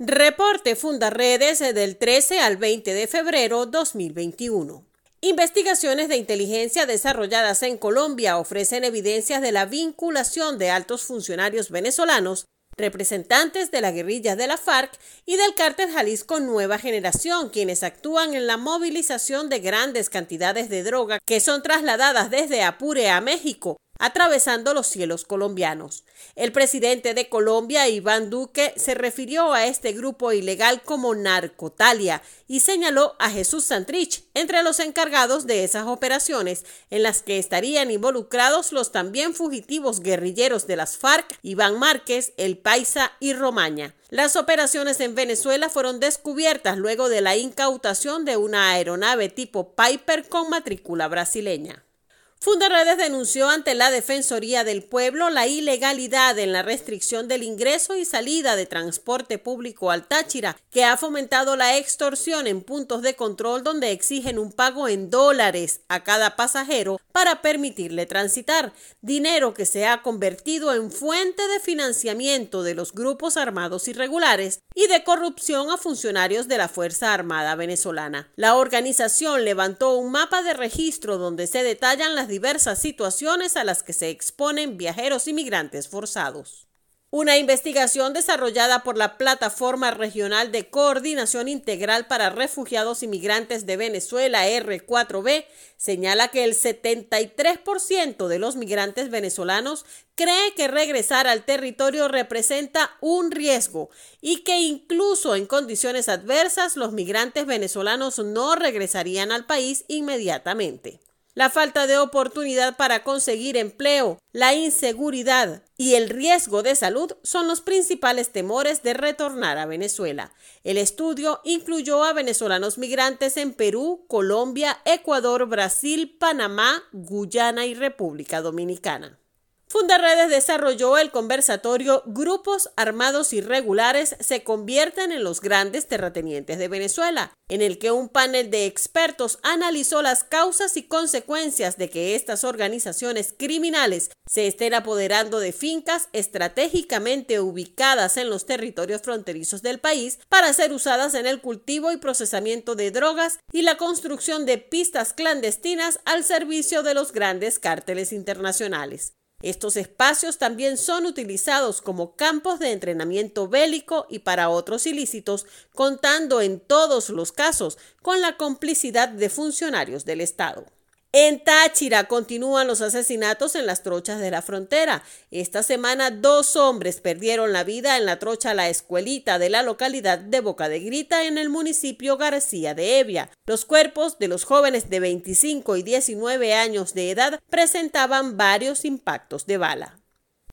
Reporte Fundaredes del 13 al 20 de febrero 2021. Investigaciones de inteligencia desarrolladas en Colombia ofrecen evidencias de la vinculación de altos funcionarios venezolanos, representantes de la guerrilla de la FARC y del cártel Jalisco Nueva Generación, quienes actúan en la movilización de grandes cantidades de droga que son trasladadas desde Apure a México atravesando los cielos colombianos. El presidente de Colombia, Iván Duque, se refirió a este grupo ilegal como narcotalia y señaló a Jesús Santrich entre los encargados de esas operaciones en las que estarían involucrados los también fugitivos guerrilleros de las FARC, Iván Márquez, El Paisa y Romaña. Las operaciones en Venezuela fueron descubiertas luego de la incautación de una aeronave tipo Piper con matrícula brasileña. Fundaredes denunció ante la Defensoría del Pueblo la ilegalidad en la restricción del ingreso y salida de transporte público al Táchira, que ha fomentado la extorsión en puntos de control donde exigen un pago en dólares a cada pasajero para permitirle transitar, dinero que se ha convertido en fuente de financiamiento de los grupos armados irregulares y de corrupción a funcionarios de la Fuerza Armada venezolana. La organización levantó un mapa de registro donde se detallan las diversas situaciones a las que se exponen viajeros inmigrantes forzados. Una investigación desarrollada por la Plataforma Regional de Coordinación Integral para Refugiados Inmigrantes de Venezuela, R4B, señala que el 73% de los migrantes venezolanos cree que regresar al territorio representa un riesgo y que incluso en condiciones adversas los migrantes venezolanos no regresarían al país inmediatamente la falta de oportunidad para conseguir empleo, la inseguridad y el riesgo de salud son los principales temores de retornar a Venezuela. El estudio incluyó a venezolanos migrantes en Perú, Colombia, Ecuador, Brasil, Panamá, Guyana y República Dominicana. Fundaredes desarrolló el conversatorio Grupos Armados Irregulares se convierten en los grandes terratenientes de Venezuela, en el que un panel de expertos analizó las causas y consecuencias de que estas organizaciones criminales se estén apoderando de fincas estratégicamente ubicadas en los territorios fronterizos del país para ser usadas en el cultivo y procesamiento de drogas y la construcción de pistas clandestinas al servicio de los grandes cárteles internacionales. Estos espacios también son utilizados como campos de entrenamiento bélico y para otros ilícitos, contando en todos los casos con la complicidad de funcionarios del Estado. En Táchira continúan los asesinatos en las trochas de la frontera. Esta semana dos hombres perdieron la vida en la trocha La Escuelita de la localidad de Boca de Grita en el municipio García de Evia. Los cuerpos de los jóvenes de 25 y 19 años de edad presentaban varios impactos de bala.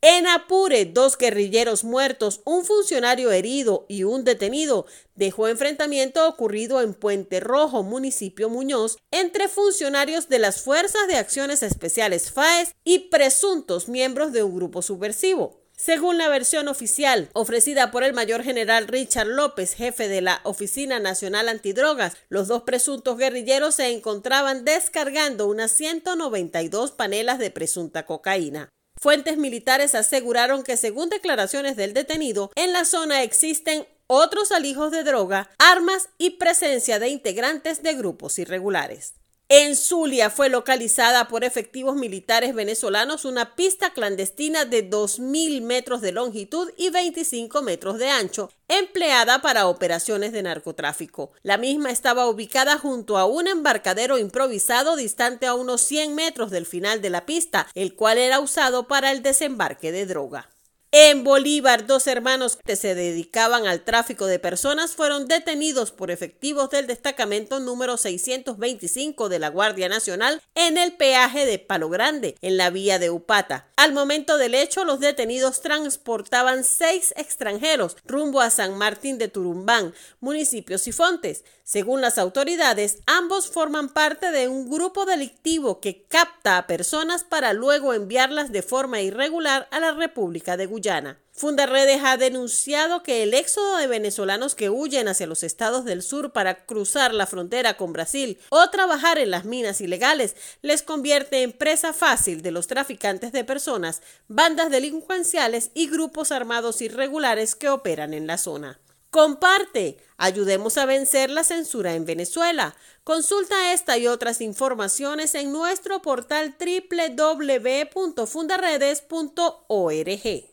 En Apure, dos guerrilleros muertos, un funcionario herido y un detenido dejó enfrentamiento ocurrido en Puente Rojo, municipio Muñoz, entre funcionarios de las Fuerzas de Acciones Especiales FAES y presuntos miembros de un grupo subversivo. Según la versión oficial ofrecida por el mayor general Richard López, jefe de la Oficina Nacional Antidrogas, los dos presuntos guerrilleros se encontraban descargando unas 192 panelas de presunta cocaína. Fuentes militares aseguraron que según declaraciones del detenido, en la zona existen otros alijos de droga, armas y presencia de integrantes de grupos irregulares. En Zulia fue localizada por efectivos militares venezolanos una pista clandestina de 2.000 metros de longitud y 25 metros de ancho, empleada para operaciones de narcotráfico. La misma estaba ubicada junto a un embarcadero improvisado distante a unos 100 metros del final de la pista, el cual era usado para el desembarque de droga. En Bolívar, dos hermanos que se dedicaban al tráfico de personas fueron detenidos por efectivos del destacamento número 625 de la Guardia Nacional en el peaje de Palo Grande, en la vía de Upata. Al momento del hecho, los detenidos transportaban seis extranjeros rumbo a San Martín de Turumbán, municipio Sifontes. Según las autoridades, ambos forman parte de un grupo delictivo que capta a personas para luego enviarlas de forma irregular a la República de Guyana. Fundaredes ha denunciado que el éxodo de venezolanos que huyen hacia los estados del sur para cruzar la frontera con Brasil o trabajar en las minas ilegales les convierte en presa fácil de los traficantes de personas, bandas delincuenciales y grupos armados irregulares que operan en la zona. Comparte, ayudemos a vencer la censura en Venezuela. Consulta esta y otras informaciones en nuestro portal www.fundaredes.org.